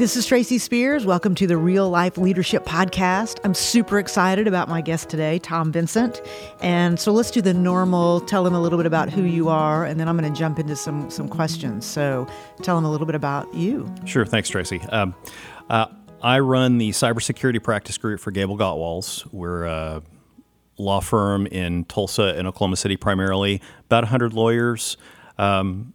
This is Tracy Spears. Welcome to the Real Life Leadership Podcast. I'm super excited about my guest today, Tom Vincent. And so let's do the normal, tell him a little bit about who you are, and then I'm going to jump into some, some questions. So tell him a little bit about you. Sure. Thanks, Tracy. Um, uh, I run the cybersecurity practice group for Gable Gottwals. We're a law firm in Tulsa and Oklahoma City primarily, about 100 lawyers. Um,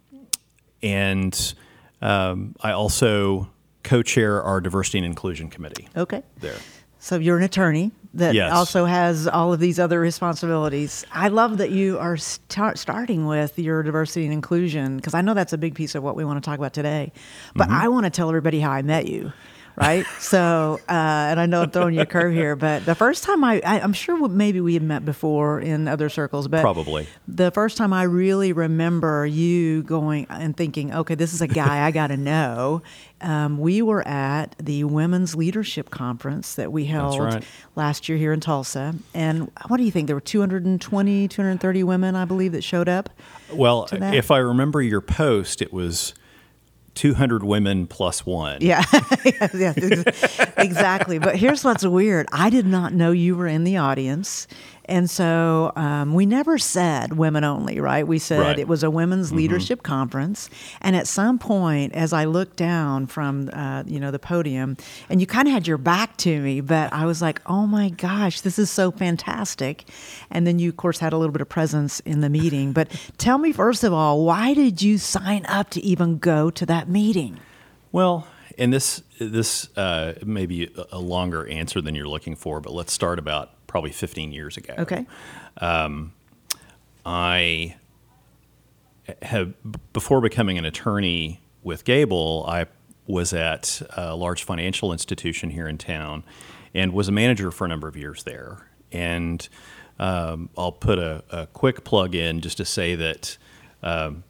and um, I also co-chair our diversity and inclusion committee. Okay. There. So you're an attorney that Yes. also has all of these other responsibilities. I love that you are start, starting with your diversity and inclusion because I know that's a big piece of what we want to talk about today. But Mm-hmm. I want to tell everybody how I met you. Right, so uh, and I know I'm throwing you a curve here, but the first time I, I I'm sure maybe we had met before in other circles, but Probably. the first time I really remember you going and thinking, okay, this is a guy I got to know. Um, we were at the Women's Leadership Conference that we held right. last year here in Tulsa. And what do you think? There were 220, 230 women, I believe, that showed up. Well, if I remember your post, it was 200 women plus one. Yeah, yes, exactly. But here's what's weird I did not know you were in the audience. And so um, we never said women only, right? We said Right. it was a women's leadership conference. And at some point, as I looked down from uh, you know the podium, and you kind of had your back to me, but I was like, oh my gosh, this is so fantastic. And then you, of course, had a little bit of presence in the meeting. But tell me first of all, why did you sign up to even go to that meeting? Well, and this this uh, may be a longer answer than you're looking for, but let's start about probably 15 years ago. Okay. I have before becoming an attorney with Gable, I was at a large financial institution here in town and was a manager for a number of years there. And um, I'll put a, a quick plug in just to say that um,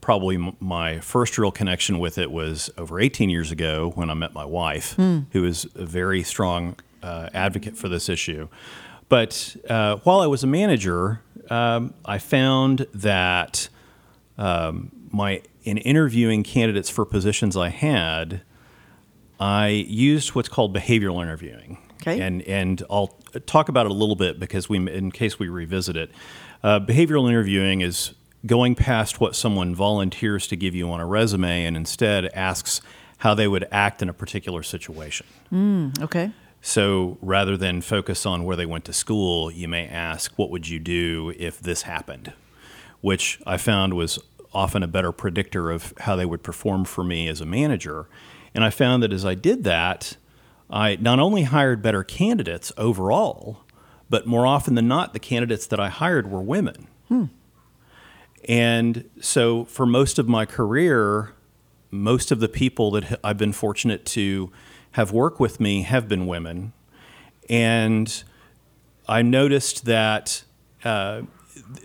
probably m- my first real connection with it was over 18 years ago when I met my wife, who is a very strong uh, advocate for this issue. But uh, while I was a manager, um, I found that um, my in interviewing candidates for positions I had, I used what's called behavioral interviewing. Okay. And and I'll talk about it a little bit because we, in case we revisit it, uh, behavioral interviewing is going past what someone volunteers to give you on a resume and instead asks how they would act in a particular situation. Okay. So rather than focus on where they went to school, you may ask, what would you do if this happened? Which I found was often a better predictor of how they would perform for me as a manager. And I found that as I did that, I not only hired better candidates overall, but more often than not, the candidates that I hired were women. Hmm. And so for most of my career, most of the people that I've been fortunate to have worked with me have been women. And I noticed that uh,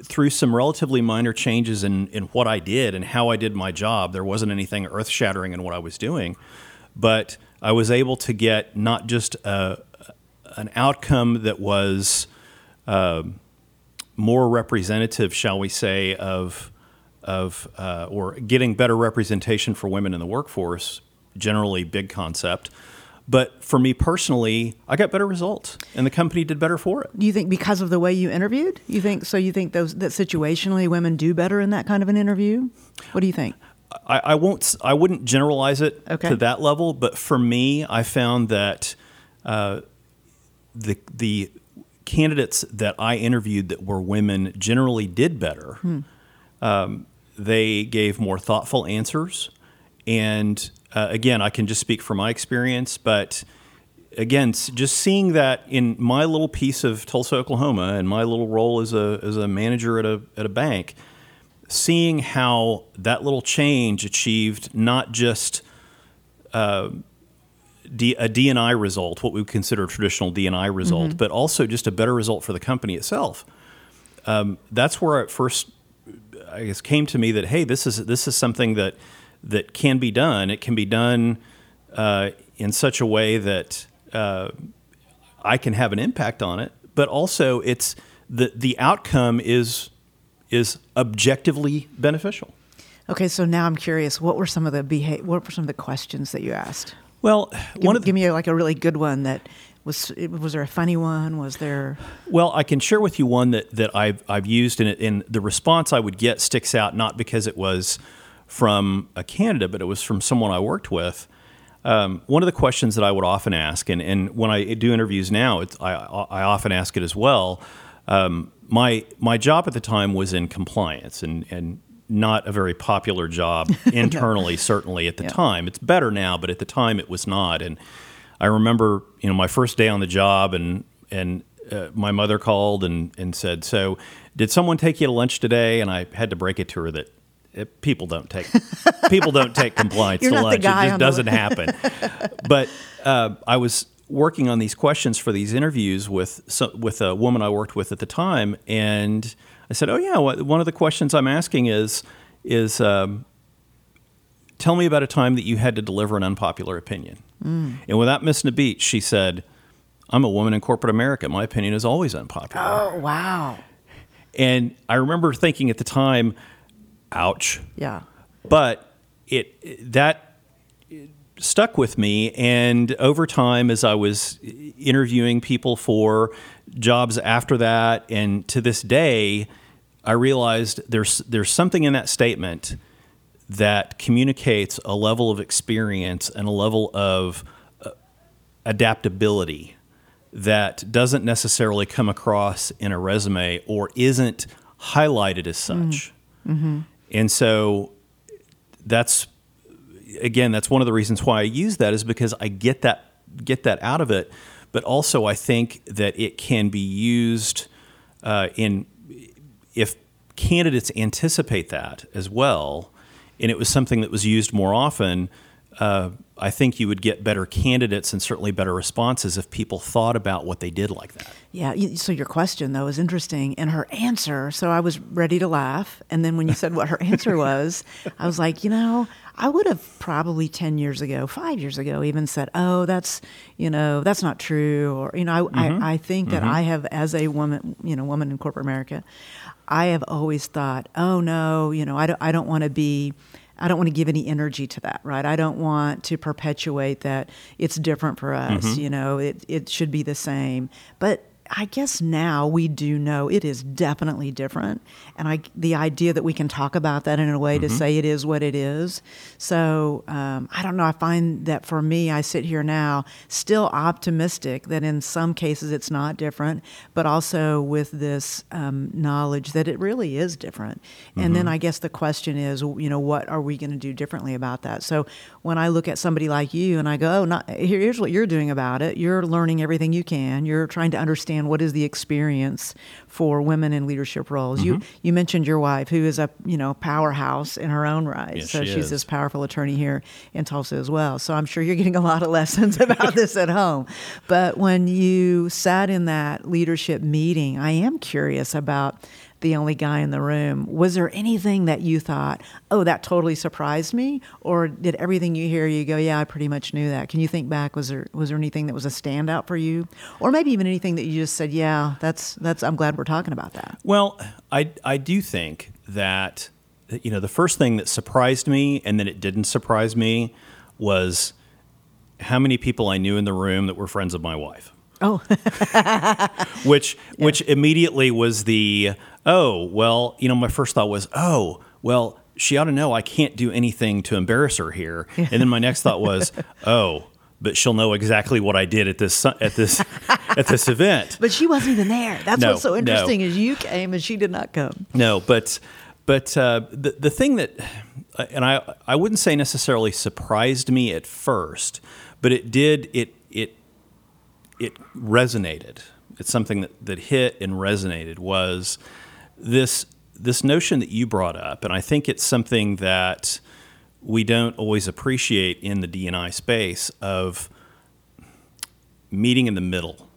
through some relatively minor changes in, in what I did and how I did my job, there wasn't anything earth shattering in what I was doing. But I was able to get not just a, an outcome that was more representative, shall we say, of of uh, or getting better representation for women in the workforce. Generally, big concept. But for me personally, I got better results, and the company did better for it. Do you think because of the way you interviewed? You think so? You think those that situationally women do better in that kind of an interview? What do you think? I, I won't. I wouldn't generalize it Okay. to that level. But for me, I found that uh, the the candidates that I interviewed that were women generally did better. Um, they gave more thoughtful answers, and uh, again, I can just speak from my experience, but. Again, just seeing that in my little piece of Tulsa, Oklahoma, and my little role as a as a manager at a at a bank, seeing how that little change achieved not just uh, D, a DNI result, what we would consider a traditional DNI result, but also just a better result for the company itself. Um, that's where it first, I guess, came to me that hey, this is this is something that that can be done. It can be done uh, in such a way that uh, I can have an impact on it, but also it's the the outcome is is objectively beneficial. Okay, so now I'm curious. What were some of the beha- What were some of the questions that you asked? Well, Give, one of the, give me like a really good one. That was was there a funny one? Was there? Well, I can share with you one that, that I've, I've used, and, it, and the response I would get sticks out not because it was from a candidate, but it was from someone I worked with. Um, one of the questions that I would often ask, and, and when I do interviews now, it's, I, I often ask it as well. Um, my my job at the time was in compliance, and and not a very popular job internally, certainly at the Yeah. time. It's better now, but at the time it was not. And I remember, you know, my first day on the job, and and uh, my mother called and and said, "So, did someone take you to lunch today?" And I had to break it to her that. Uh people don't take people don't take compliance to lunch. it just doesn't happen. But uh, I was working on these questions for these interviews with so, with a woman I worked with at the time, and I said, "Oh yeah, one of the questions I'm asking is is um, tell me about a time that you had to deliver an unpopular opinion." Mm. And without missing a beat, she said, "I'm a woman in corporate America. My opinion is always unpopular." Oh wow! And I remember thinking at the time, "Ouch." Yeah. but it that stuck with me and over time as i was interviewing people for jobs after that and to this day i realized there's there's something in that statement that communicates a level of experience and a level of uh, adaptability that doesn't necessarily come across in a resume or isn't highlighted as such. And so that's again that's one of the reasons why I use that is because I get that get that out of it, but also I think that it can be used uh, in if candidates anticipate that as well, and it was something that was used more often. Uh, I think you would get better candidates and certainly better responses if people thought about what they did like that. Yeah. So your question though is interesting, and her answer. So I was ready to laugh, and then when you said what her answer was, I was like, you know, I would have probably ten years ago, five years ago, even said, "Oh, that's you know, that's not true," or you know, I I, I think that I have, as a woman, you know, woman in corporate America, I have always thought, "Oh no, you know, I don't I don't want to be." I don't want to give any energy to that, right? I don't want to perpetuate that it's different for us, mm-hmm. you know, it, it should be the same. But I guess now we do know it is definitely different. And I, the idea that we can talk about that in a way to say it is what it is. So um, I don't know. I find that for me, I sit here now still optimistic that in some cases it's not different, but also with this um, knowledge that it really is different. And then I guess the question is, you know, what are we going to do differently about that? So when I look at somebody like you and I go, oh, not, here's what you're doing about it. You're learning everything you can. You're trying to understand what is the experience for women in leadership roles. You mm-hmm. you mentioned your wife, who is a you know powerhouse in her own right. Yes, so she she's is. this powerful attorney here in Tulsa as well. So I'm sure you're getting a lot of lessons about this at home. But when you sat in that leadership meeting, I am curious about the only guy in the room. Was there anything that you thought, oh, that totally surprised me? Or did everything you hear you go, yeah, I pretty much knew that? Can you think back? Was there was there anything that was a standout for you? Or maybe even anything that you just said, yeah, that's that's I'm glad we're talking about that. Well, I I do think that you know the first thing that surprised me and then it didn't surprise me was how many people I knew in the room that were friends of my wife. Oh, Which which immediately was the oh well you know my first thought was oh well she ought to know I can't do anything to embarrass her here and then my next thought was oh but she'll know exactly what I did at this at this at this event. but she wasn't even there. That's No, what's so no. interesting is you came and she did not come. No, but but uh, the the thing that, and I I wouldn't say necessarily surprised me at first, but it did it it it resonated. It's something that that hit and resonated was this this notion that you brought up, and I think it's something that we don't always appreciate in the DNI space of meeting in the middle.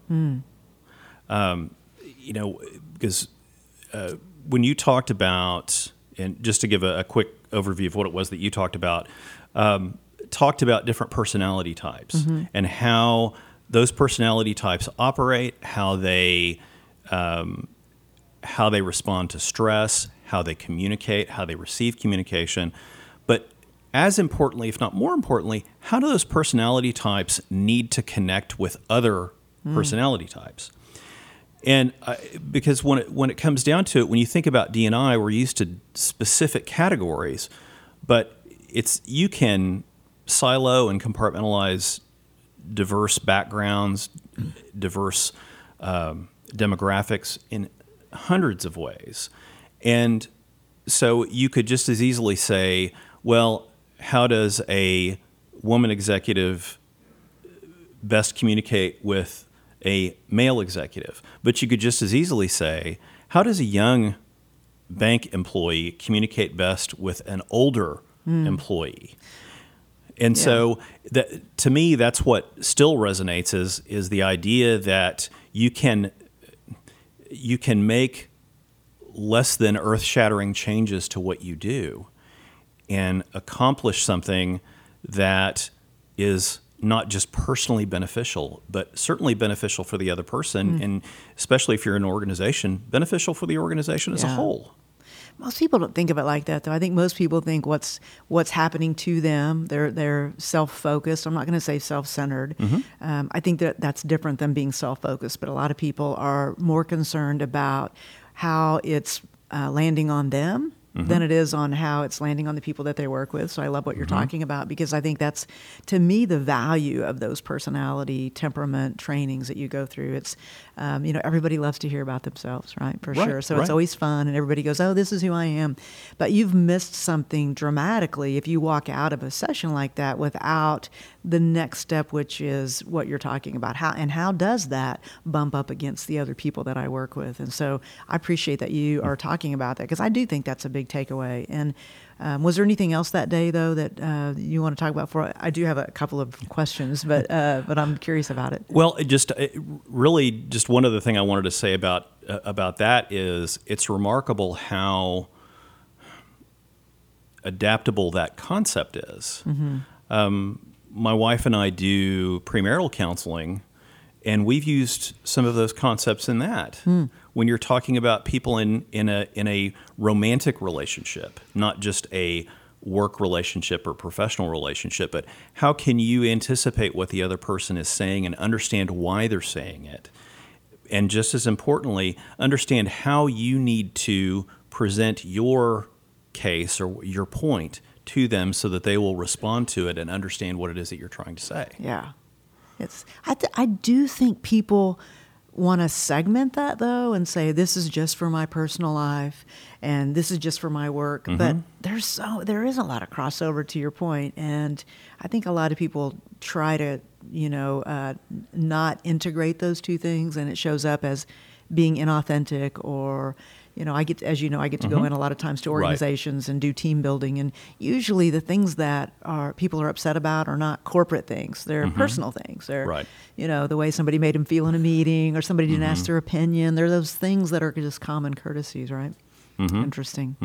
Um, you know, because uh, when you talked about, and just to give a, a quick overview of what it was that you talked about, um, talked about different personality types and how those personality types operate, how they um, how they respond to stress, how they communicate, how they receive communication. But as importantly, if not more importantly, how do those personality types need to connect with other hmm. personality types? And I, because when it, when it comes down to it, when you think about DNI, we're used to specific categories, but it's you can silo and compartmentalize diverse backgrounds, hmm. diverse um, demographics in hundreds of ways. And so you could just as easily say, well, how does a woman executive best communicate with a male executive? But you could just as easily say, how does a young bank employee communicate best with an older hmm. employee? And so that to me that's what still resonates is is the idea that you can you can make less than earth-shattering changes to what you do and accomplish something that is not just personally beneficial, but certainly beneficial for the other person, mm. and especially if you're an organization, beneficial for the organization as a whole. Most people don't think of it like that, though. I think most people think what's what's happening to them. They're they're self focused. I'm not going to say self centered. Um, I think that that's different than being self focused. But a lot of people are more concerned about how it's uh, landing on them than it is on how it's landing on the people that they work with. So I love what you're talking about because I think that's to me the value of those personality temperament trainings that you go through. It's um, you know everybody loves to hear about themselves, right? For Right, sure. So it's always fun and everybody goes, "Oh, this is who I am." But you've missed something dramatically if you walk out of a session like that without the next step which is what you're talking about. How and how does that bump up against the other people that I work with? And so I appreciate that you are talking about that because I do think that's a big takeaway. And um, was there anything else that day though that uh, you want to talk about? For I do have a couple of questions, but uh, but I'm curious about it. Well, it just it really just one other thing I wanted to say about uh, about that is it's remarkable how adaptable that concept is. Um, my wife and I do premarital counseling, and we've used some of those concepts in that. Hmm. When you're talking about people in, in a in a romantic relationship, not just a work relationship or professional relationship, but how can you anticipate what the other person is saying and understand why they're saying it? And just as importantly, understand how you need to present your case or your point to them so that they will respond to it and understand what it is that you're trying to say. Yeah, it's. I th- I do think people want to segment that though and say this is just for my personal life and this is just for my work. But there's so there is a lot of crossover to your point, and I think a lot of people try to you know uh, not integrate those two things, and it shows up as being inauthentic or. You know, I get, as you know, I get to go in a lot of times to Right. organizations and do team building, and usually the things that are people are upset about are not corporate things; they're personal things. They're, Right. you know, the way somebody made them feel in a meeting, or somebody didn't ask their opinion. They're those things that are just common courtesies, right? Interesting.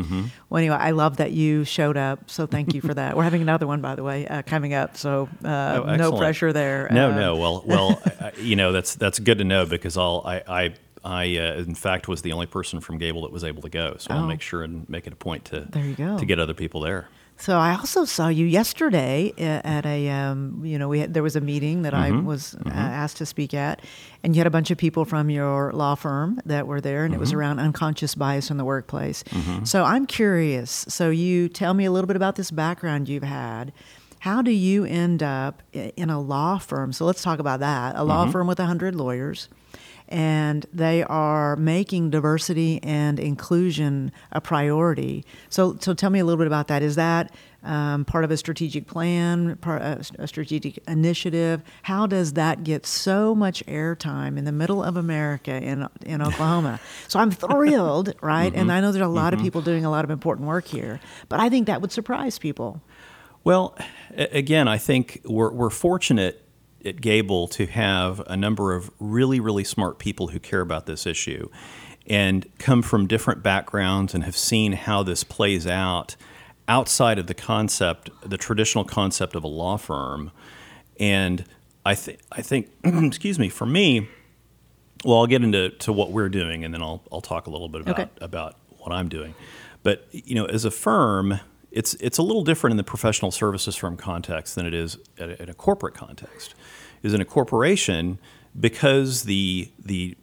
Well, anyway, I love that you showed up, so thank you for that. We're having another one, by the way, uh, coming up, so uh, Oh, no pressure there. No, Uh, no. Well, well, I- you know that's that's good to know because I'll I I, I uh, in fact was the only person from Gable that was able to go, so I'll Oh. make sure and make it a point to There you go. to get other people there. So I also saw you yesterday at a, um, you know, we had, there was a meeting that I was uh, asked to speak at, and you had a bunch of people from your law firm that were there, and it was around unconscious bias in the workplace. So I'm curious. So you tell me a little bit about this background you've had. How do you end up in a law firm? So let's talk about that. A law firm with 100 lawyers and they are making diversity and inclusion a priority. So, so tell me a little bit about that. Is that um, part of a strategic plan, part a, a strategic initiative? How does that get so much airtime in the middle of America in in Oklahoma? so I'm thrilled, mm-hmm. right? And I know there's a lot of mm-hmm. people doing a lot of important work here, but I think that would surprise people. Well, again, I think we're, we're fortunate at Gable to have a number of really, really smart people who care about this issue and come from different backgrounds and have seen how this plays out outside of the concept, the traditional concept of a law firm. And I, th- I think, excuse me, for me, well, I'll get into to what we're doing, and then I'll I'll talk a little bit about Okay. about what I'm doing. But you know, as a firm, it's it's a little different in the professional services firm context than it is at a, in a corporate context. Is in a corporation because the the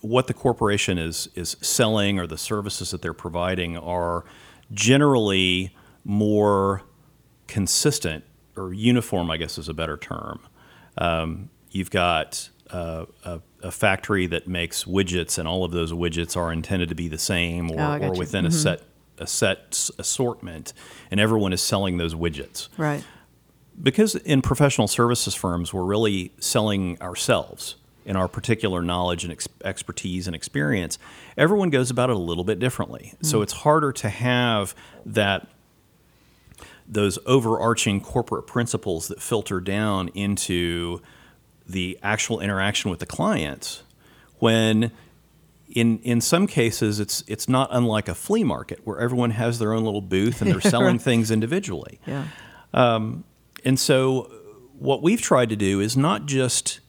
what the corporation is is selling or the services that they're providing are generally more consistent or uniform, I guess is a better term. Um, you've got uh, a, a factory that makes widgets, and all of those widgets are intended to be the same or, Oh, or within a set a set assortment, and everyone is selling those widgets. Right. because in professional services firms we're really selling ourselves in our particular knowledge and ex- expertise and experience everyone goes about it a little bit differently. Mm. So it's harder to have that those overarching corporate principles that filter down into the actual interaction with the clients when in in some cases it's it's not unlike a flea market where everyone has their own little booth and they're selling things individually. Yeah. and so, what we've tried to do is not just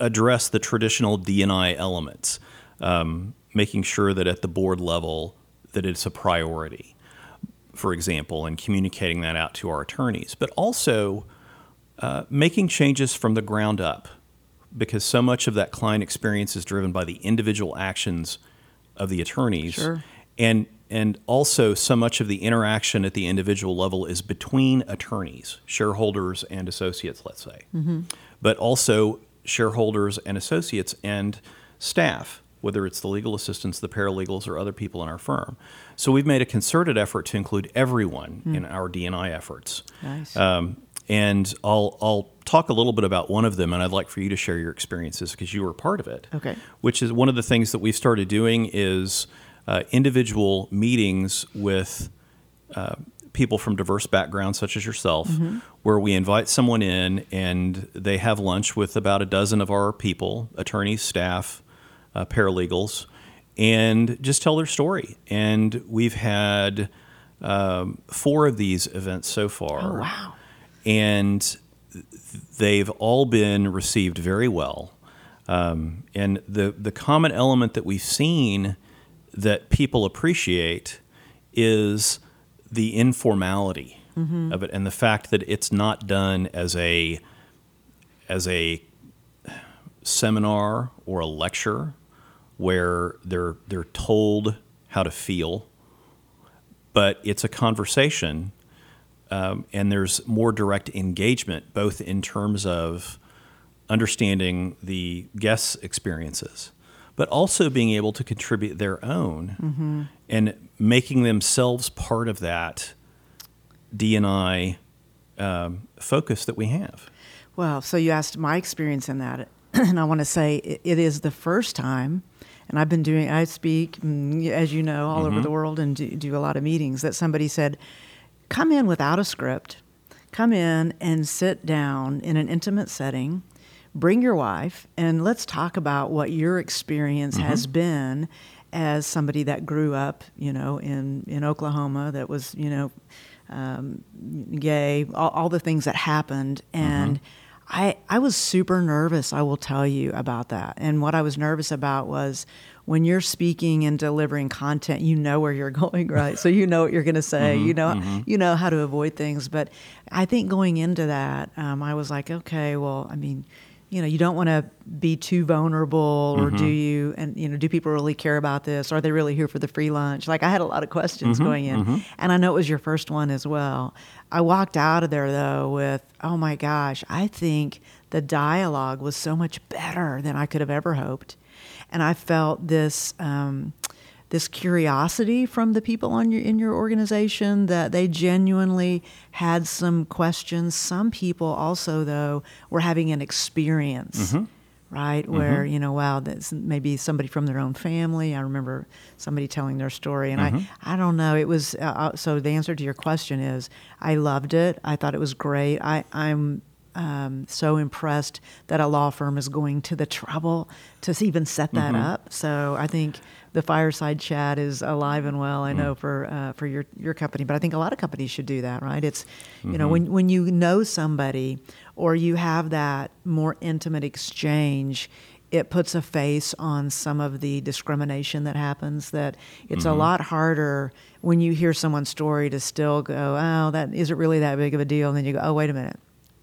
address the traditional DNI elements, um, making sure that at the board level that it's a priority, for example, and communicating that out to our attorneys, but also uh, making changes from the ground up, because so much of that client experience is driven by the individual actions of the attorneys, Sure. and and also so much of the interaction at the individual level is between attorneys, shareholders, and associates, let's say, but also shareholders and associates and staff, whether it's the legal assistants, the paralegals, or other people in our firm. So we've made a concerted effort to include everyone in our DNI efforts. Nice. Um, and I'll I'll talk a little bit about one of them, and I'd like for you to share your experiences because you were part of it. Okay. Which is one of the things that we've started doing is uh, individual meetings with uh, people from diverse backgrounds, such as yourself, where we invite someone in and they have lunch with about a dozen of our people, attorneys, staff, uh, paralegals, and just tell their story. And we've had um, four of these events so far Oh, wow. And they've all been received very well. Um, and the the common element that we've seen that people appreciate is the informality of it, and the fact that it's not done as a as a seminar or a lecture where they're they're told how to feel, but it's a conversation um, and there's more direct engagement, both in terms of understanding the guests' experiences, but also being able to contribute their own and making themselves part of that DNI um, focus that we have. Well, so you asked my experience in that, and I want to say it, it is the first time, and I've been doing, I speak, mm, as you know, all over the world and do, do a lot of meetings, that somebody said, come in without a script, come in and sit down in an intimate setting, bring your wife, and let's talk about what your experience has been as somebody that grew up, you know, in, in Oklahoma that was, you know, um, gay, all, all the things that happened. And I, I was super nervous, I will tell you about that. And what I was nervous about was when you're speaking and delivering content, you know where you're going, right? so you know what you're going to say, mm-hmm, you know, mm-hmm. you know how to avoid things. But I think going into that, um, I was like, okay, well, I mean, you know, you don't want to be too vulnerable, or do mm-hmm. you? And you know, do people really care about this? Are they really here for the free lunch? Like, I had a lot of questions going in, and I know it was your first one as well. I walked out of there though with, oh my gosh, I think the dialogue was so much better than I could have ever hoped, and I felt this. Um, this curiosity from the people on your in your organization that they genuinely had some questions. Some people also though were having an experience. Right, where you know, wow, that's maybe somebody from their own family. I remember somebody telling their story, and I, I don't know. It was uh, uh, so. The answer to your question is, I loved it. I thought it was great. I, I'm um, so impressed that a law firm is going to the trouble to even set that up. So I think the fireside chat is alive and well. I know for uh, for your your company, but I think a lot of companies should do that. Right? It's you know when when you know somebody or you have that more intimate exchange. it puts a face on some of the discrimination that happens. That it's Mm-hmm. a lot harder when you hear someone's story to still go, "Oh, that isn't really that big of a deal," and then you go, "Oh, wait a minute,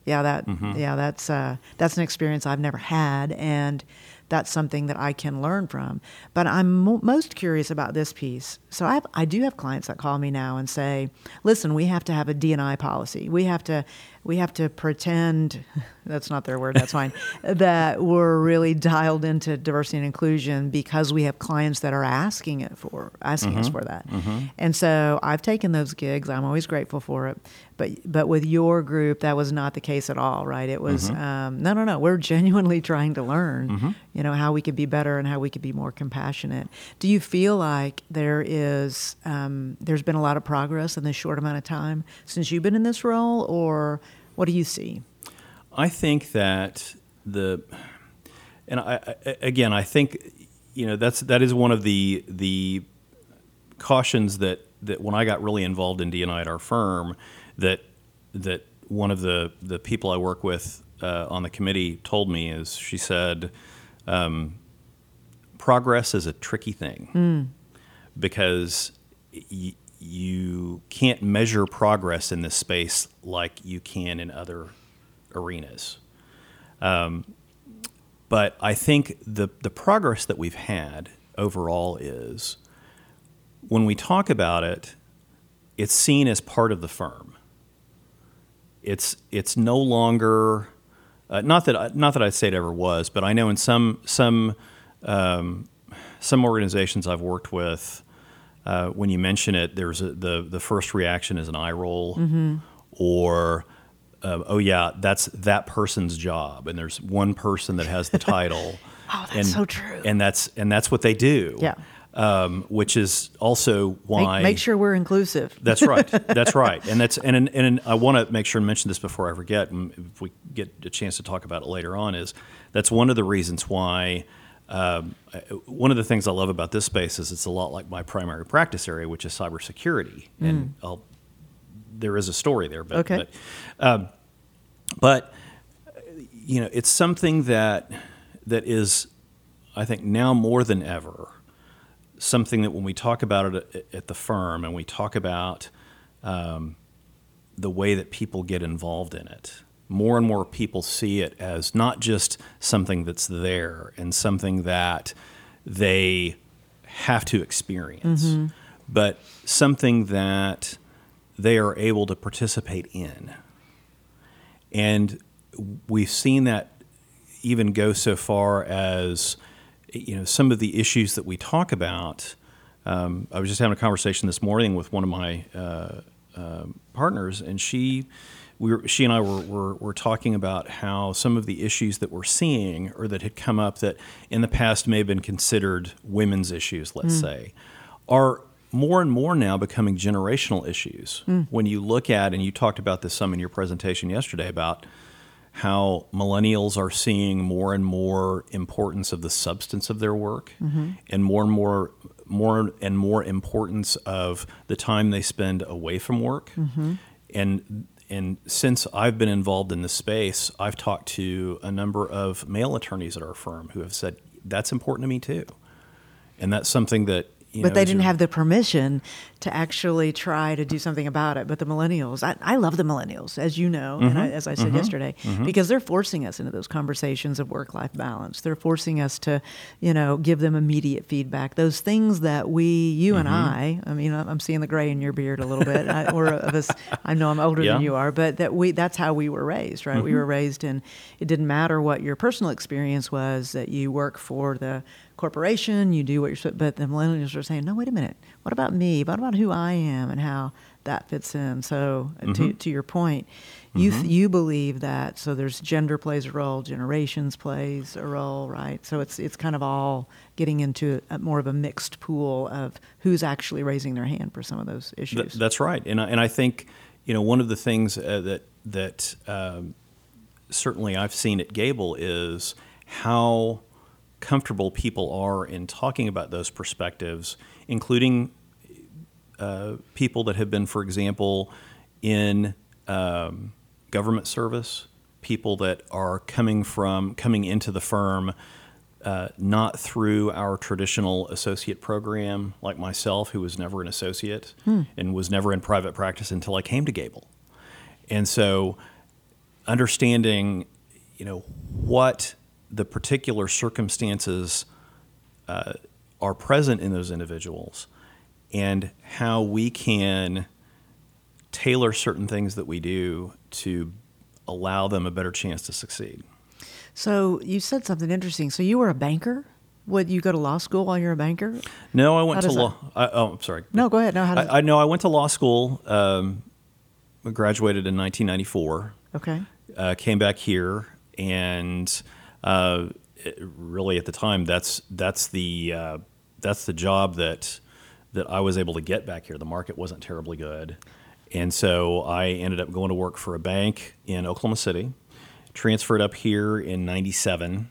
yeah, that Mm-hmm. yeah, that's uh, that's an experience I've never had, and that's something that I can learn from." But I'm mo- most curious about this piece. So I have, I do have clients that call me now and say, "Listen, we have to have a D&I policy. We have to we have to pretend that's not their word that's fine that we're really dialed into diversity and inclusion because we have clients that are asking it for asking us for that and so i've taken those gigs i'm always grateful for it but but with your group that was not the case at all right? It was um, no no no we're genuinely trying to learn you know how we could be better and how we could be more compassionate. Do you feel like there is um, there's been a lot of progress in this short amount of time since you've been in this role or what do you see? I think that the, and I, I again, I think, you know, that's that is one of the the cautions that that when I got really involved in DNI at our firm, that that one of the the people I work with uh, on the committee told me is she said, um, progress is a tricky thing because y- you can't measure progress in this space like you can in other arenas. Um, but I think the the progress that we've had overall is when we talk about it, it's seen as part of the firm. It's it's no longer uh, not that I, not that I'd say it ever was, but I know in some some um, some organizations I've worked with, uh, when you mention it, there's a, the the first reaction is an eye roll, or uh, oh yeah, that's that person's job, and there's one person that has the title. Oh, that's and, so true. And that's and that's what they do. Yeah. Um, which is also why make sure we're inclusive. that's right. That's right. And that's and and, and I want to make sure and mention this before I forget. And if we get a chance to talk about it later on, is that's one of the reasons why. Um, one of the things I love about this space is it's a lot like my primary practice area, which is cybersecurity. And I'll, there is a story there, but Okay. but, um, but you know, it's something that that is, I think, now more than ever, something that when we talk about it at, at the firm and we talk about um, the way that people get involved in it, more and more people see it as not just something that's there and something that they have to experience, but something that they are able to participate in. And we've seen that even go so far as you know some of the issues that we talk about. Um, I was just having a conversation this morning with one of my uh, uh, partners, and she, we were, she and I were, were, were talking about how some of the issues that we're seeing or that had come up that in the past may have been considered women's issues, let's say, are more and more now becoming generational issues. When you look at, and you talked about this some in your presentation yesterday about how millennials are seeing more and more importance of the substance of their work mm-hmm. and more and more more and more importance of the time they spend away from work. Mm-hmm. And and since I've been involved in this space I've talked to a number of male attorneys at our firm who have said that's important to me too. And that's something that you but know, they didn't have the permission to actually try to do something about it. But the millennials, I, I love the millennials, as you know, Mm-hmm. I, as I said yesterday, because they're forcing us into those conversations of work life balance. They're forcing us to, you know, give them immediate feedback. Those things that we, you and Mm-hmm. I, I mean, I'm seeing the gray in your beard a little bit, I, or of us. I know I'm older Yeah. than you are, but that we, that's how we were raised, right? Mm-hmm. We were raised in. It didn't matter what your personal experience was. That you work for the corporation, you do what you're supposed. But the millennials are saying, no, wait a minute. What about me? What about who I am and how that fits in? So uh, to to your point, you th- you believe that. So there's gender plays a role, generations plays a role, right? So it's it's kind of all getting into a, more of a mixed pool of who's actually raising their hand for some of those issues. Th- that's right, and I, and I think you know one of the things uh, that that um, certainly I've seen at Gable is how comfortable people are in talking about those perspectives, including uh, people that have been, for example, in um, government service, people that are coming from coming into the firm uh, not through our traditional associate program, like myself, who was never an associate and was never in private practice until I came to Gable. And so, understanding, you know, what the particular circumstances uh, are present in those individuals and how we can tailor certain things that we do to allow them a better chance to succeed. So you said something interesting. So you were a banker. Would you go to law school while you're a banker? No, I went to law. I, oh, I'm sorry. No, go ahead. No, how does, I, I know I went to law school. Um, graduated in 1994. okay. Uh, came back here, and uh, really at the time, that's that's the uh, that's the job that that I was able to get back here. The market wasn't terribly good, and so I ended up going to work for a bank in Oklahoma City. Transferred up here in '97,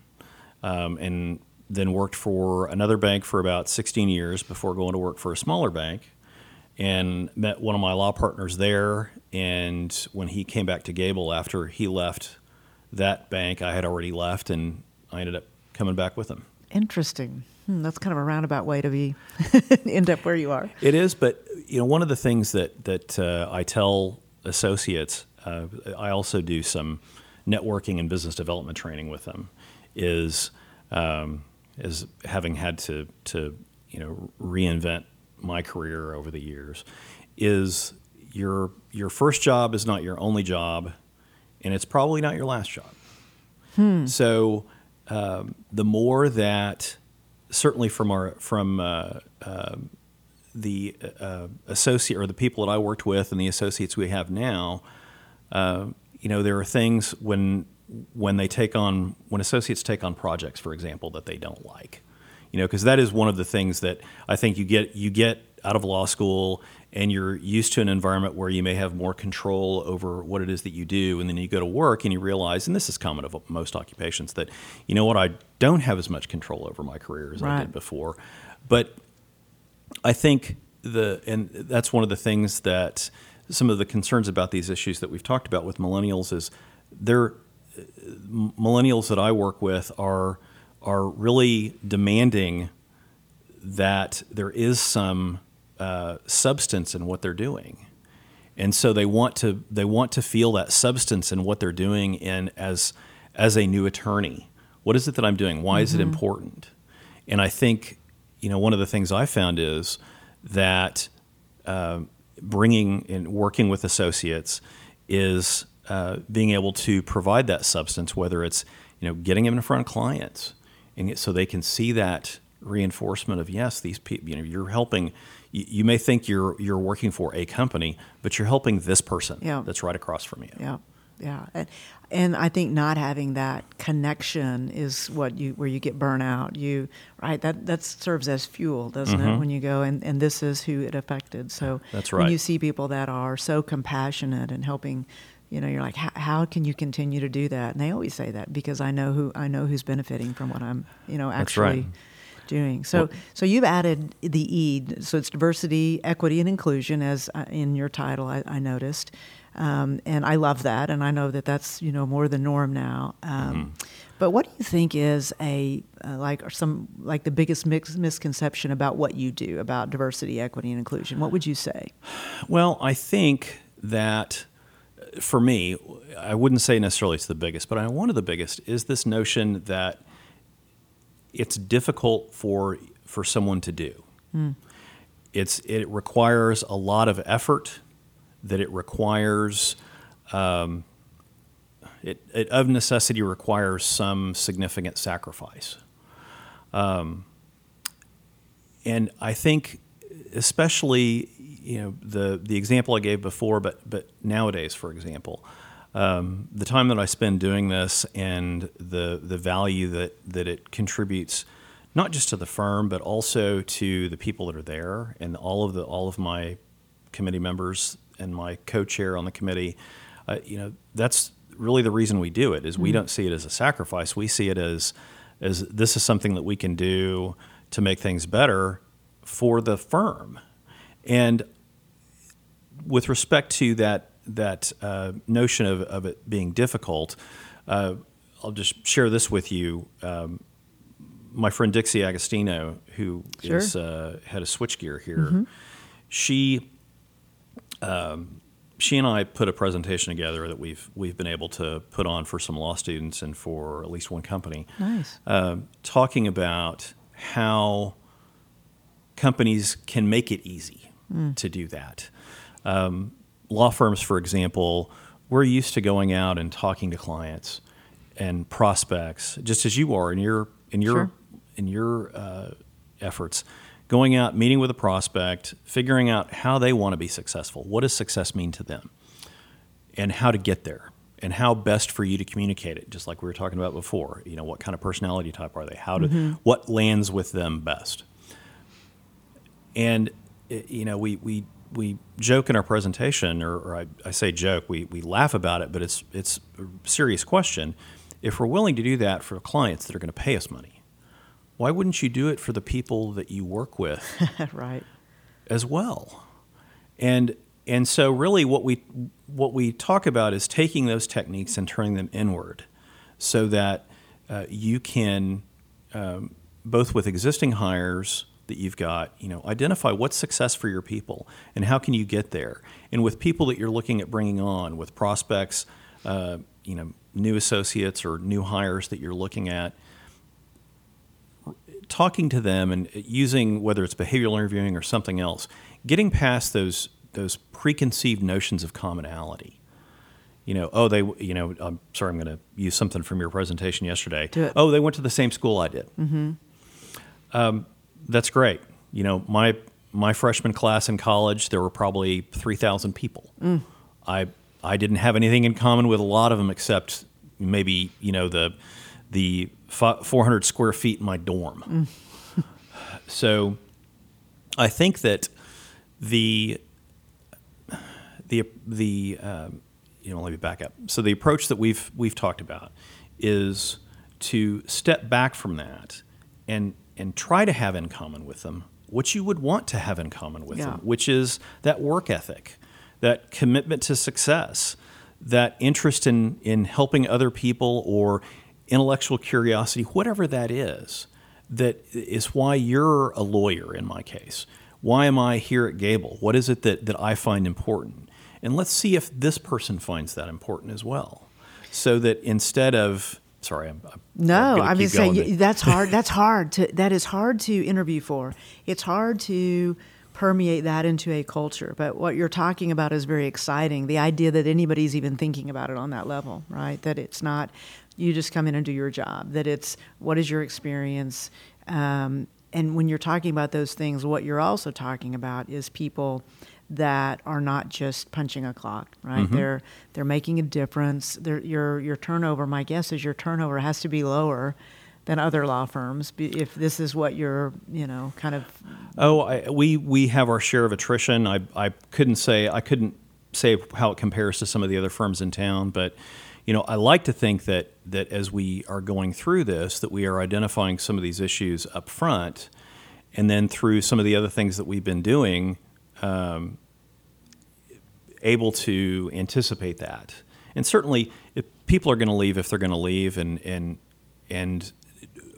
um, and then worked for another bank for about 16 years before going to work for a smaller bank and met one of my law partners there. And when he came back to Gable after he left that bank, I had already left, and I ended up coming back with them. Interesting. Hmm, that's kind of a roundabout way to be end up where you are. It is, but you know, one of the things that that uh, I tell associates, uh, I also do some networking and business development training with them, is um, is having had to to you know reinvent my career over the years, is your your first job is not your only job, and it's probably not your last job. So um, the more that certainly from our from uh, um the uh, associate or the people that I worked with and the associates we have now, uh, you know, there are things when when they take on when associates take on projects, for example, that they don't like, you know, because that is one of the things that I think you get you get out of law school and you're used to an environment where you may have more control over what it is that you do and then you go to work and you realize and this is common of most occupations that you know what I don't have as much control over my career as I did before. But I think the and that's one of the things that some of the concerns about these issues that we've talked about with millennials is they're millennials that I work with are are really demanding that there is some uh, substance in what they're doing, and so they want to they want to feel that substance in what they're doing in as as a new attorney. What is it that I'm doing? Why is it important? And I think you know one of the things I found is that uh, bringing and working with associates is uh, being able to provide that substance, whether it's you know getting them in front of clients, and so they can see that reinforcement of yes, these people, you know, you're helping. You, you may think you're you're working for a company, but you're helping this person Yeah. that's right across from you. Yeah, yeah, and, and I think not having that connection is what you where you get burnout. You right that that serves as fuel, doesn't it? When you go and and this is who it affected. So Mm-hmm. That's When right. you see people that are so compassionate and helping. You know, you're like, how, can you continue to do that? And they always say that because I know who I know who's benefiting from what I'm, you know, actually right. Doing. So, Well- so you've added the E, so it's diversity, equity, and inclusion as uh, in your title. I, I noticed, um, and I love that, and I know that that's you know more the norm now. Um, But what do you think is a uh, like or some like the biggest mix, misconception about what you do about diversity, equity, and inclusion? What would you say? Well, I think that uh, for me, I wouldn't say necessarily it's the biggest, but I, one of the biggest is this notion that it's difficult for for someone to do. It's it requires a lot of effort. That it requires. Um, it, it of necessity requires some significant sacrifice. and I think, especially, you know, the the example I gave before, but but nowadays, for example, um, the time that I spend doing this and the the value that that it contributes, not just to the firm, but also to the people that are there and all of the all of my committee members and my co-chair on the committee. Uh, you know, that's really the reason we do it. Is we don't see it as a sacrifice. We see it as as this is something that we can do to make things better for the firm. And with respect to that that uh, notion of, of it being difficult, uh, I'll just share this with you. Um, my friend Dixie Agostino, who Sure. uh, head of switchgear here, she um, she and I put a presentation together that we've we've been able to put on for some law students and for at least one company, Nice. um, talking about how companies can make it easy to do that. Um, law firms, for example, we're used to going out and talking to clients and prospects, just as you are in your in your Sure. in your uh, efforts. Going out, meeting with a prospect, figuring out how they want to be successful. What does success mean to them? and how to get there and how best for you to communicate it just like we were talking about before you know what kind of personality type are they how to what lands with them best and you know we we we joke in our presentation or, or I, I say joke we, we laugh about it but it's it's a serious question if we're willing to do that for clients that are going to pay us money why wouldn't you do it for the people that you work with right. as well. And and so really what we what we talk about is taking those techniques and turning them inward so that uh, you can um, both with existing hires that you've got, you know, identify what's success for your people and how can you get there. And with people that you're looking at bringing on, with prospects, uh, you know, new associates or new hires that you're looking at, talking to them and using whether it's behavioral interviewing or something else, getting past those those preconceived notions of commonality. You know, oh, they, you know, I'm sorry, I'm going to use something from your presentation yesterday. Oh, they went to the same school I did. Mm-hmm. Um, that's great. You know, my my freshman class in college, there were probably three thousand people. I I didn't have anything in common with a lot of them except maybe you know the the 400 square feet in my dorm. so I think that the the the um, you know let me back up. So the approach that we've we've talked about is to step back from that and and try to have in common with them what you would want to have in common with Yeah. them, which is that work ethic, that commitment to success, that interest in in helping other people or intellectual curiosity, whatever that is. That is why you're a lawyer in my case. Why am I here at Gable? What is it that, that I find important? And let's see if this person finds that important as well. So that instead of, sorry, I'm, I'm No, I'm just saying that's hard. That's hard to. That is hard to interview for. It's hard to permeate that into a culture. But what you're talking about is very exciting. The idea that anybody's even thinking about it on that level, right? That it's not you just come in and do your job. That it's what is your experience. Um, and when you're talking about those things, what you're also talking about is people that are not just punching a clock, right? Mm-hmm. They're they're making a difference. They're, your your turnover, my guess is your turnover has to be lower than other law firms if this is what you're, you know, kind of Oh, I, we we have our share of attrition. I I couldn't say I couldn't say how it compares to some of the other firms in town, but you know I like to think that that as we are going through this, that we are identifying some of these issues up front, and then through some of the other things that we've been doing, um, able to anticipate that. And certainly, people are going to leave, if they're going to leave, and and and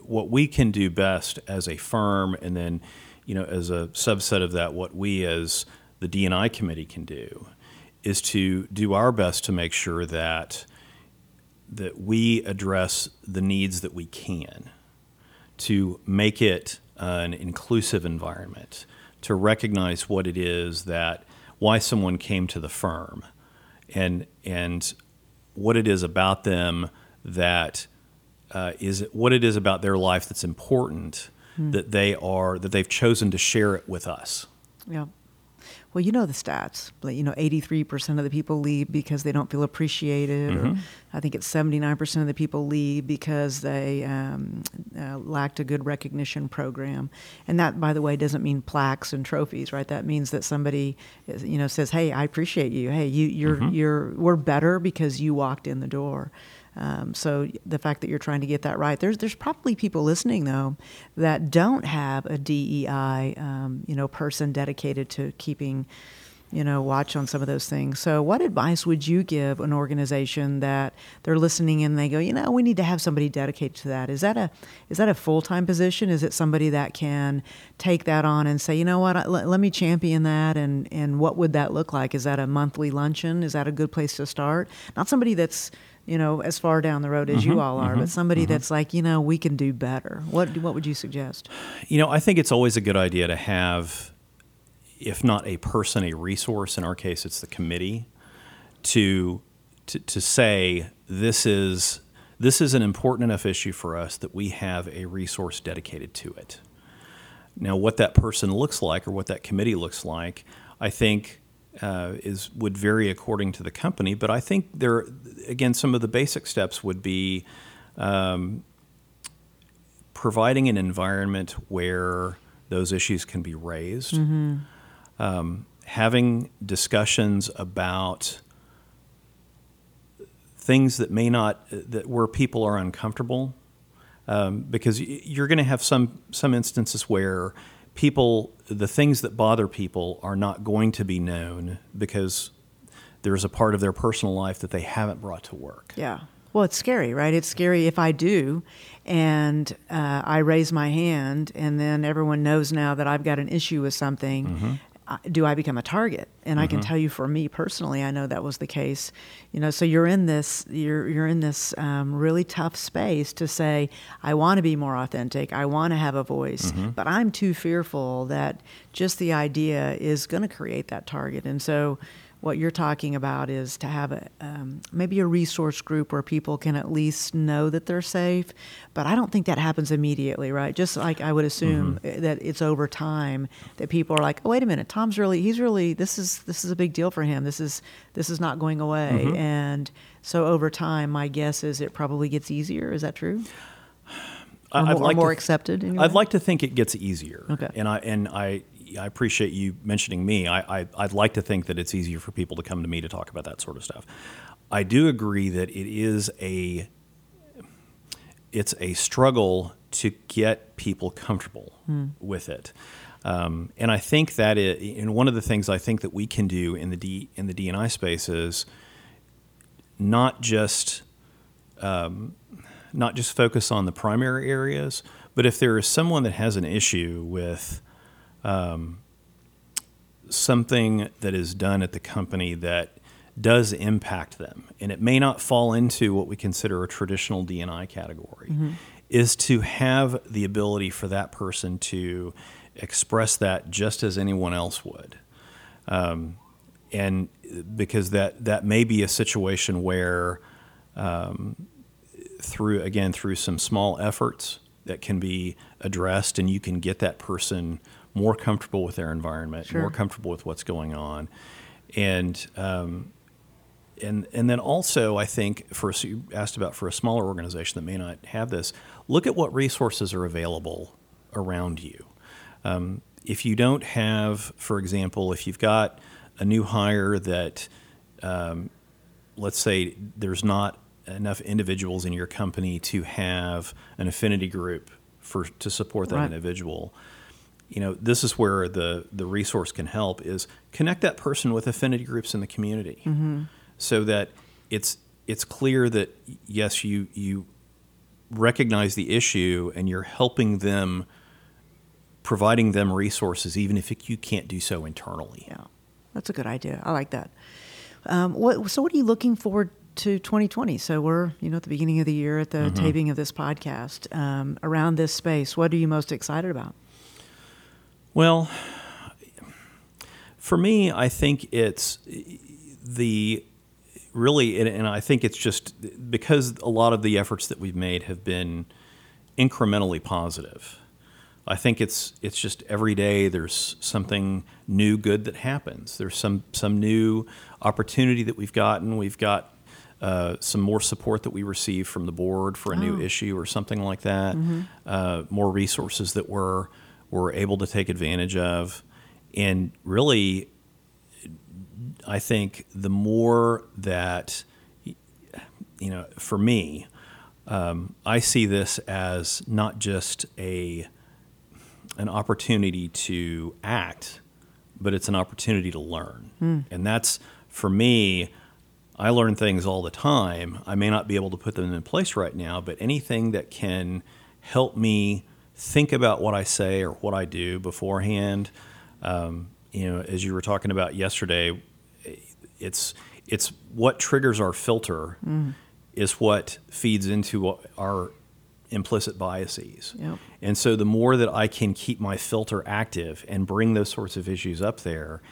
what we can do best as a firm, and then you know as a subset of that, what we as the DNI committee can do, is to do our best to make sure that that we address the needs that we can to make it an inclusive environment, to recognize what it is that why someone came to the firm, and and what it is about them that uh, is what it is about their life that's important that they are that they've chosen to share it with us. Yeah. Well, you know the stats. Like, you know, 83% of the people leave because they don't feel appreciated. Or I think it's 79% of the people leave because they um, uh, lacked a good recognition program. And that, by the way, doesn't mean plaques and trophies, right? That means that somebody, is- you know, says, "Hey, I appreciate you. Hey, you, you're, you're, we're better because you walked in the door." Um, so the fact that you're trying to get that right, there's there's probably people listening though that don't have a DEI, um, you know, person dedicated to keeping you know, watch on some of those things. So, what advice would you give an organization that they're listening and they go, you know, we need to have somebody dedicated to that? Is that a is that a full time position? Is it somebody that can take that on and say, you know what, let, let me champion that, and and what would that look like? Is that a monthly luncheon? Is that a good place to start? Not somebody that's you know as far down the road as you mm-hmm. all are, but mm-hmm. somebody mm-hmm. that's like, you know, we can do better. What what would you suggest? You know, I think it's always a good idea to have, if not a person, a resource. In our case, it's the committee to to, to say this is this is an important enough issue for us that we have a resource dedicated to it. Now, what that person looks like or what that committee looks like, I think. Uh, is would vary according to the company, but I think there again some of the basic steps would be um, providing an environment where those issues can be raised, um, having discussions about things that may not that where people are uncomfortable, um, because you're going to have some some instances where people the things that bother people are not going to be known because there's a part of their personal life that they haven't brought to work. Yeah. Well, it's scary, right? It's scary if I do, and uh, I raise my hand, and then everyone knows now that I've got an issue with something. Uh, Do I become a target? And I can tell you, for me personally, I know that was the case. You know, so you're in this, you're you're in this um, really tough space to say, I want to be more authentic. I want to have a voice, but I'm too fearful that just the idea is going to create that target. And so, what you're talking about is to have a um, maybe a resource group where people can at least know that they're safe. But I don't think that happens immediately, right? Just like I would assume that it's over time that people are like, oh, wait a minute, Tom's really he's really this is this is a big deal for him. This is this is not going away, and so over time, my guess is it probably gets easier. Is that true? Or I'd more, like more to- accepted? your I'd like to think it gets easier. Okay. And I and I I appreciate you mentioning me. I, I I'd like to think that it's easier for people to come to me to talk about that sort of stuff. I do agree that it is a it's a struggle to get people comfortable with it. Um, and I think that it, and one of the things I think that we can do in the D, in the DNI space is not just um, not just focus on the primary areas, but if there is someone that has an issue with um, something that is done at the company that does impact them, and it may not fall into what we consider a traditional DNI category, is to have the ability for that person to express that just as anyone else would. Um, and because that that may be a situation where um, through again through some small efforts that can be addressed and you can get that person more comfortable with their environment Sure. more comfortable with what's going on and um, and and then also I think for you asked about for a smaller organization that may not have this, look at what resources are available around you. Um, if you don't have, for example, if you've got a new hire that, um, let's say, there's not enough individuals in your company to have an affinity group for to support that Right. individual you know this is where the the resource can help is connect that person with affinity groups in the community so that it's it's clear that yes you you recognize the issue and you're helping them providing them resources even if you can't do so internally Yeah, that's a good idea. I like that. Um, what, so, what are you looking forward to 2020? So, we're you know at the beginning of the year at the Mm-hmm. taping of this podcast um, around this space. What are you most excited about? Well, for me, I think it's the really, and- I think it's just because a lot of the efforts that we've made have been incrementally positive. I think it's it's just every day there's something new good that happens. There's some some new opportunity that we've gotten. We've got uh, some more support that we receive from the board for a new issue or something like that. Uh, more resources that we're we're able to take advantage of, and really, I think the more that you know, for me, um, I see this as not just a an opportunity to act but it's an opportunity to learn. And that's for me. I learn things all the time. I may not be able to put them in place right now, but anything that can help me think about what I say or what I do beforehand. Um, you know, as you were talking about yesterday, it's it's what triggers our filter is what feeds into our implicit biases. Yep. And so the more that I can keep my filter active and bring those sorts of issues up there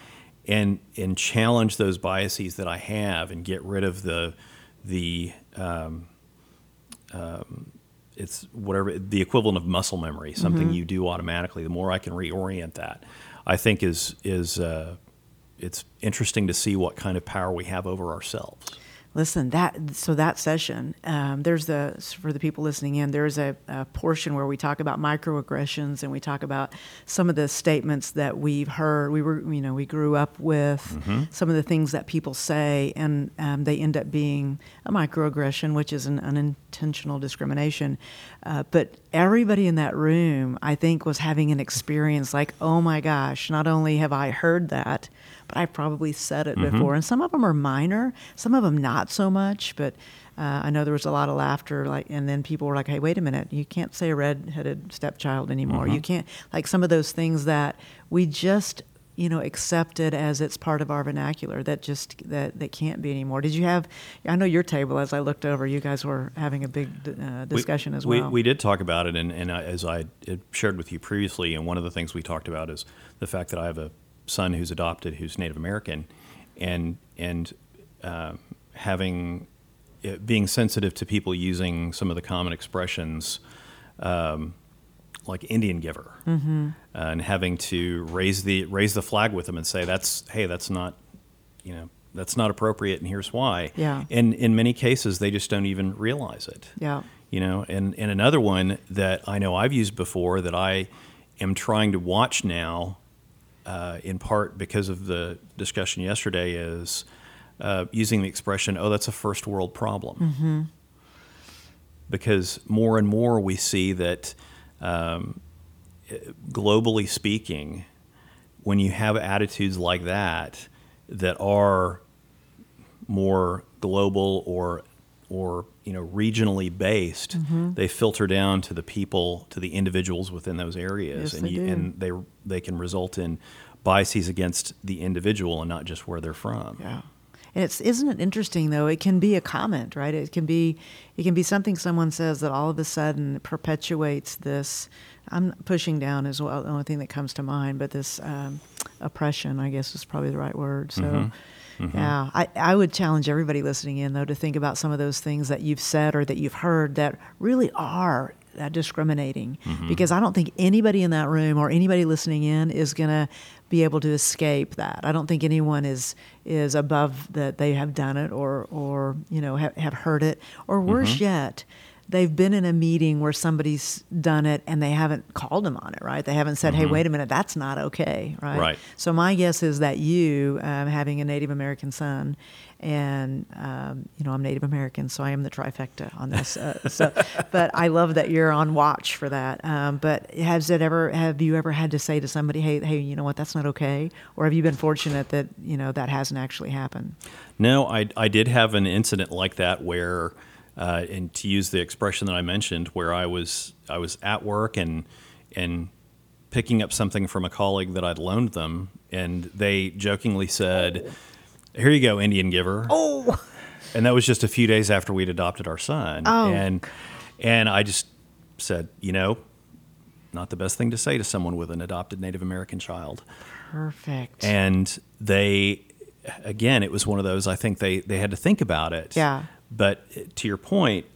and and challenge those biases that I have and get rid of the the um, um, it's whatever the equivalent of muscle memory, something you do automatically. The more I can reorient that, I think is is uh, it's interesting to see what kind of power we have over ourselves. Listen, that so that session, um, there's the for the people listening in, there's a, a portion where we talk about microaggressions and we talk about some of the statements that we've heard. We were, you know, we grew up with some of the things that people say, and um, they end up being a microaggression, which is an unintentional discrimination. Uh, but everybody in that room, I think, was having an experience like, oh my gosh, not only have I heard that, but I probably said it before. And some of them are minor, some of them not so much. But uh, I know there was a lot of laughter, like, and then people were like, "Hey, wait a minute, you can't say a red-headed stepchild anymore. You can't like some of those things that we just." You know, accepted as it's part of our vernacular that just that that can't be anymore. Did you have? I know your table. As I looked over, you guys were having a big uh, We- discussion as well. We did talk about it, and, and I, as I shared with you previously, and one of the things we talked about is the fact that I have a son who's adopted, who's Native American, and and um having it, being sensitive to people using some of the common expressions. Um, like Indian giver, Mm-hmm. and having to raise the raise the flag with them and say that's hey that's not you know that's not appropriate and here's why. Yeah. And in many cases they just don't even realize it yeah. you know and, and another one that i know i've used before that i am trying to watch now uh, in part because of the discussion yesterday is uh, using the expression oh that's a first world problem. Because more and more we see that um, globally speaking when you have attitudes like that that are more global or or you know regionally based, Mm-hmm. they filter down to the people, to the individuals within those areas, Yes, and they you, and they they can result in biases against the individual and not just where they're from. Yeah. And it's isn't it interesting though? It can be a comment, right? It can be it can be something someone says that all of a sudden perpetuates this. I'm pushing down as well. The only thing that comes to mind, but this um, oppression, I guess, is probably the right word. So, Mm-hmm. yeah, I, I would challenge everybody listening in though to think about some of those things that you've said or that you've heard that really are uh, discriminating. Mm-hmm. Because I don't think anybody in that room or anybody listening in is going to be able to escape that. I don't think anyone is is above that they have done it or or you know have, have heard it or worse mm-hmm. yet they've been in a meeting where somebody's done it and they haven't called them on it right? They haven't said hey wait a minute that's not okay right? Right. so my guess is that you um, having a native american son and um, you know i'm native american so i am the trifecta on this uh, so but i love that you're on watch for that um, but has it ever have you ever had to say to somebody hey hey you know what that's not okay or have you been fortunate that you know that hasn't actually happened? No, I, I did have an incident like that where, uh, and to use the expression that I mentioned, where I was I was at work and and picking up something from a colleague that I'd loaned them, and they jokingly said, "Here you go, Indian giver." oh and that was just a few days after we'd adopted our son. Oh. And and I just said, you know, not the best thing to say to someone with an adopted Native American child. perfect And they, again, it was one of those. I think they they had to think about it. Yeah. But to your point,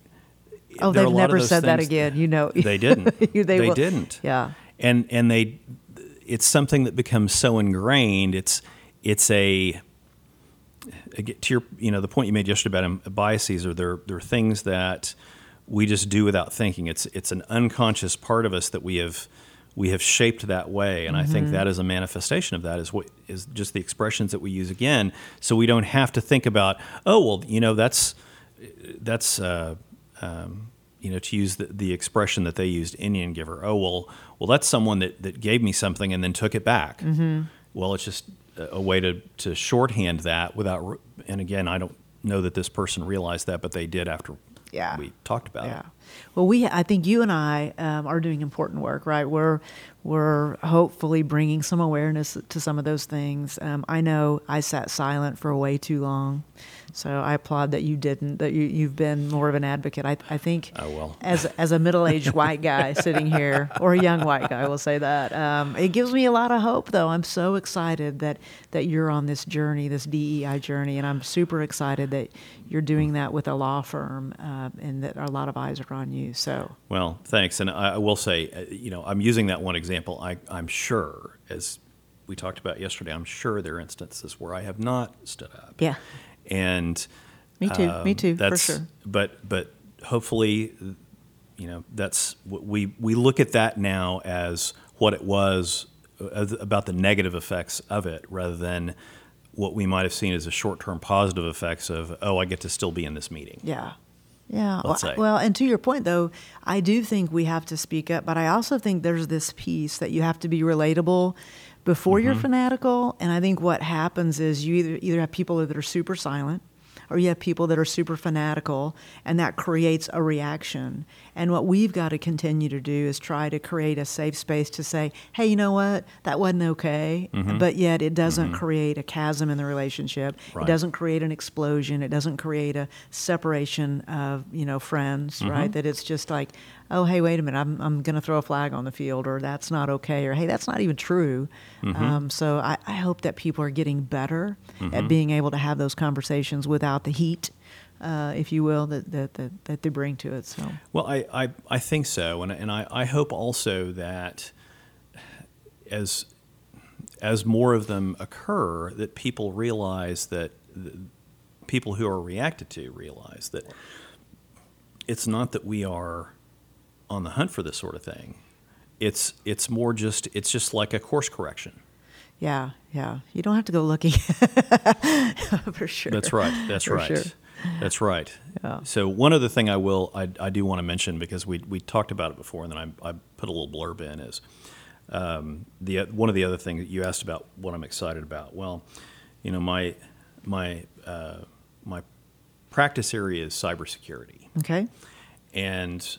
Oh, there are a they've never said that again. You know, They didn't. they they didn't. Yeah. And and they, it's something that becomes so ingrained. It's it's a to your you know the point you made yesterday about um, biases are there there are things that we just do without thinking. It's it's an unconscious part of us that we have we have shaped that way, and I think that is a manifestation of that. Is what is just the expressions that we use again, so we don't have to think about oh well you know that's that's uh, um, you know to use the, the expression that they used Indian giver. Oh well well that's someone that that gave me something and then took it back. well, it's just a way to, to shorthand that without, and again, I don't know that this person realized that, but they did after Yeah. we talked about it. Yeah. it. Well, we I think you and I um, are doing important work, right? We're we're hopefully bringing some awareness to some of those things. Um, I know I sat silent for way too long, so I applaud that you didn't. That you you've been more of an advocate. I I think Oh, well. as as a middle aged white guy sitting here, or a young white guy, we'll say that. Um, it gives me a lot of hope, though. I'm so excited that that you're on this journey, this DEI journey, and I'm super excited that you're doing that with a law firm, uh, and that a lot of eyes are on you. So Well, thanks. And I I will say, uh, you know, I'm using that one example. I, I'm sure, as we talked about yesterday, I'm sure there are instances where I have not stood up. yeah, And Me too. Me um, too, for sure. But but hopefully, you know, that's we we look at that now as what it was uh, about the negative effects of it, rather than what we might have seen as a short-term positive effects of oh, I get to still be in this meeting. yeah. Yeah. Well, well, and to your point, though, I do think we have to speak up, but I also think there's this piece that you have to be relatable before Mm-hmm. you're fanatical. And I think what happens is you either either have people that are super silent, or you have people that are super fanatical, and that creates a reaction. And what we've got to continue to do is try to create a safe space to say, hey, you know what, that wasn't okay, Mm-hmm. but yet it doesn't create a chasm in the relationship. Right. It doesn't create an explosion. It doesn't create a separation of you know friends, Mm-hmm. right? That it's just like, oh, hey, wait a minute, I'm I'm going to throw a flag on the field, or that's not okay, or hey, that's not even true. Mm-hmm. Um, so I, I hope that people are getting better Mm-hmm. at being able to have those conversations without the heat, uh, if you will, that, that that that they bring to it. So Well, I, I, I think so, and, and I, I hope also that as as more of them occur, that people realize that people who are reacted to realize that it's not that we are on the hunt for this sort of thing. It's it's more just it's just like a course correction. yeah, yeah, you don't have to go looking for sure. That's right. That's For right. sure. That's right. Yeah. So one other thing I will I, I do want to mention because we we talked about it before and then I, I put a little blurb in is um, the one of the other things that you asked about what I'm excited about. Well, you know my my uh, my practice area is cybersecurity. Okay. And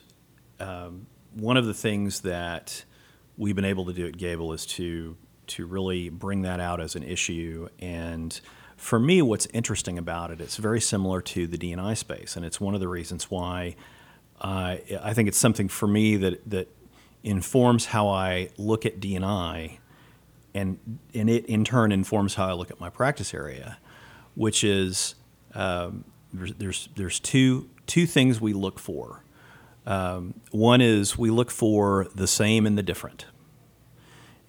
um, one of the things that we've been able to do at Gable is to to really bring that out as an issue. And for me, what's interesting about it, it's very similar to the DNI space, and it's one of the reasons why I I think it's something for me that that informs how I look at DNI, and and it in turn informs how I look at my practice area, which is um, there's, there's there's two two things we look for. Um, one is we look for the same and the different.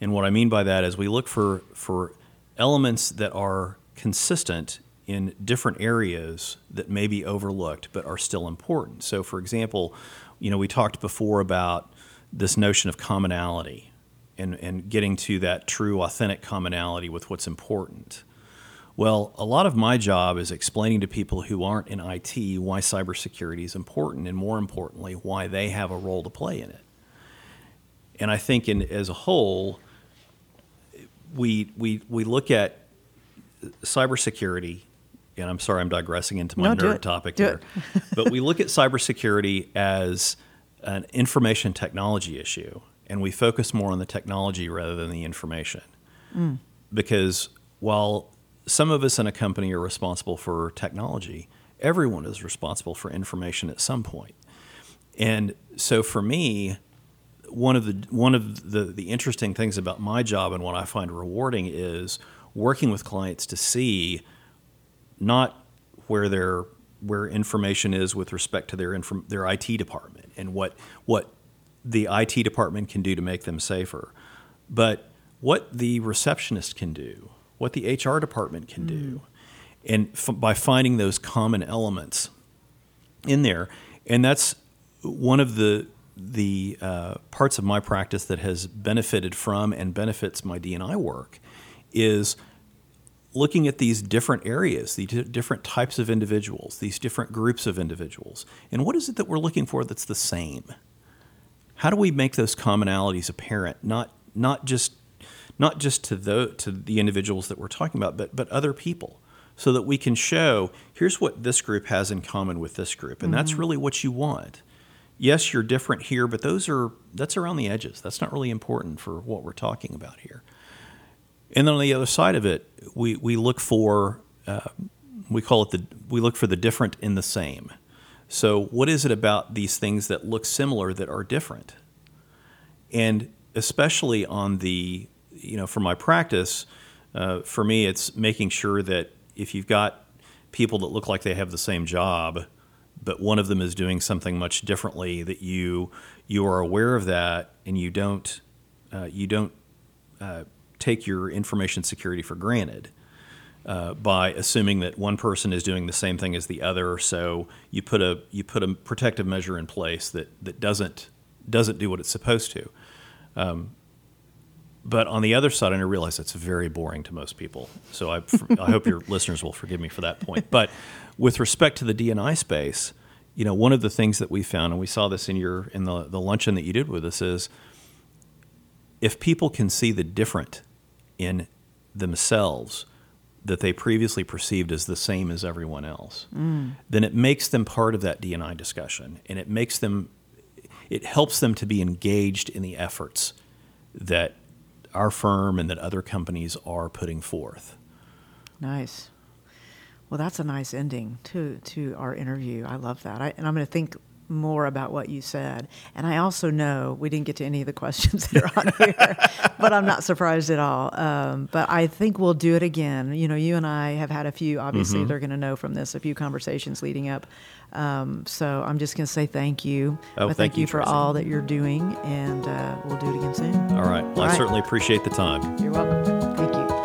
And what I mean by that is we look for for elements that are consistent in different areas that may be overlooked but are still important. So for example, you know, we talked before about this notion of commonality and, and getting to that true authentic commonality with what's important. Well, a lot of my job is explaining to people who aren't in IT why cybersecurity is important, and more importantly, why they have a role to play in it. And I think, in as a whole, we we we look at cybersecurity. And I'm sorry, I'm digressing into my No, nerd topic Do here, but we look at cybersecurity as an information technology issue, and we focus more on the technology rather than the information because while some of us in a company are responsible for technology, everyone is responsible for information at some point. And so for me, one of the one of the, the interesting things about my job and what I find rewarding is working with clients to see not where their where information is with respect to their inform, their IT department and what what the IT department can do to make them safer, but what the receptionist can do, what the HR department can do, and f- by finding those common elements in there, and that's one of the the uh, parts of my practice that has benefited from and benefits my DNI work is looking at these different areas, these different types of individuals, these different groups of individuals, and what is it that we're looking for that's the same? How do we make those commonalities apparent? Not not just not just to the to the individuals that we're talking about, but but other people, so that we can show here's what this group has in common with this group, and that's really what you want. Yes, you're different here, but those are that's around the edges. That's not really important for what we're talking about here. And then on the other side of it, we we look for uh, we call it the we look for the different in the same. So what is it about these things that look similar that are different? And especially on the you know for my practice, uh, for me it's making sure that if you've got people that look like they have the same job, but one of them is doing something much differently, that you you are aware of that and you don't uh, you don't uh, take your information security for granted uh, by assuming that one person is doing the same thing as the other. So you put a you put a protective measure in place that that doesn't doesn't do what it's supposed to. Um, but on the other side, and I realize that's very boring to most people. So I, I hope your listeners will forgive me for that point. But with respect to the DNI space, you know, one of the things that we found, and we saw this in your in the the luncheon that you did with us, is if people can see the different in themselves that they previously perceived as the same as everyone else, mm. then it makes them part of that DNI discussion, and it makes them, it helps them to be engaged in the efforts that our firm and that other companies are putting forth. Nice. Well, that's a nice ending to to our interview. I love that, I, and I'm going to think more about what you said. And I also know we didn't get to any of the questions that are on here, but I'm not surprised at all. Um, but I think we'll do it again. You know, you and I have had a few, obviously, mm-hmm. they're going to know from this, a few conversations leading up. Um, so I'm just going to say thank you. Oh, thank, thank you, you for all that you're doing, and uh, we'll do it again soon. All right. Well, all I right. certainly appreciate the time. You're welcome.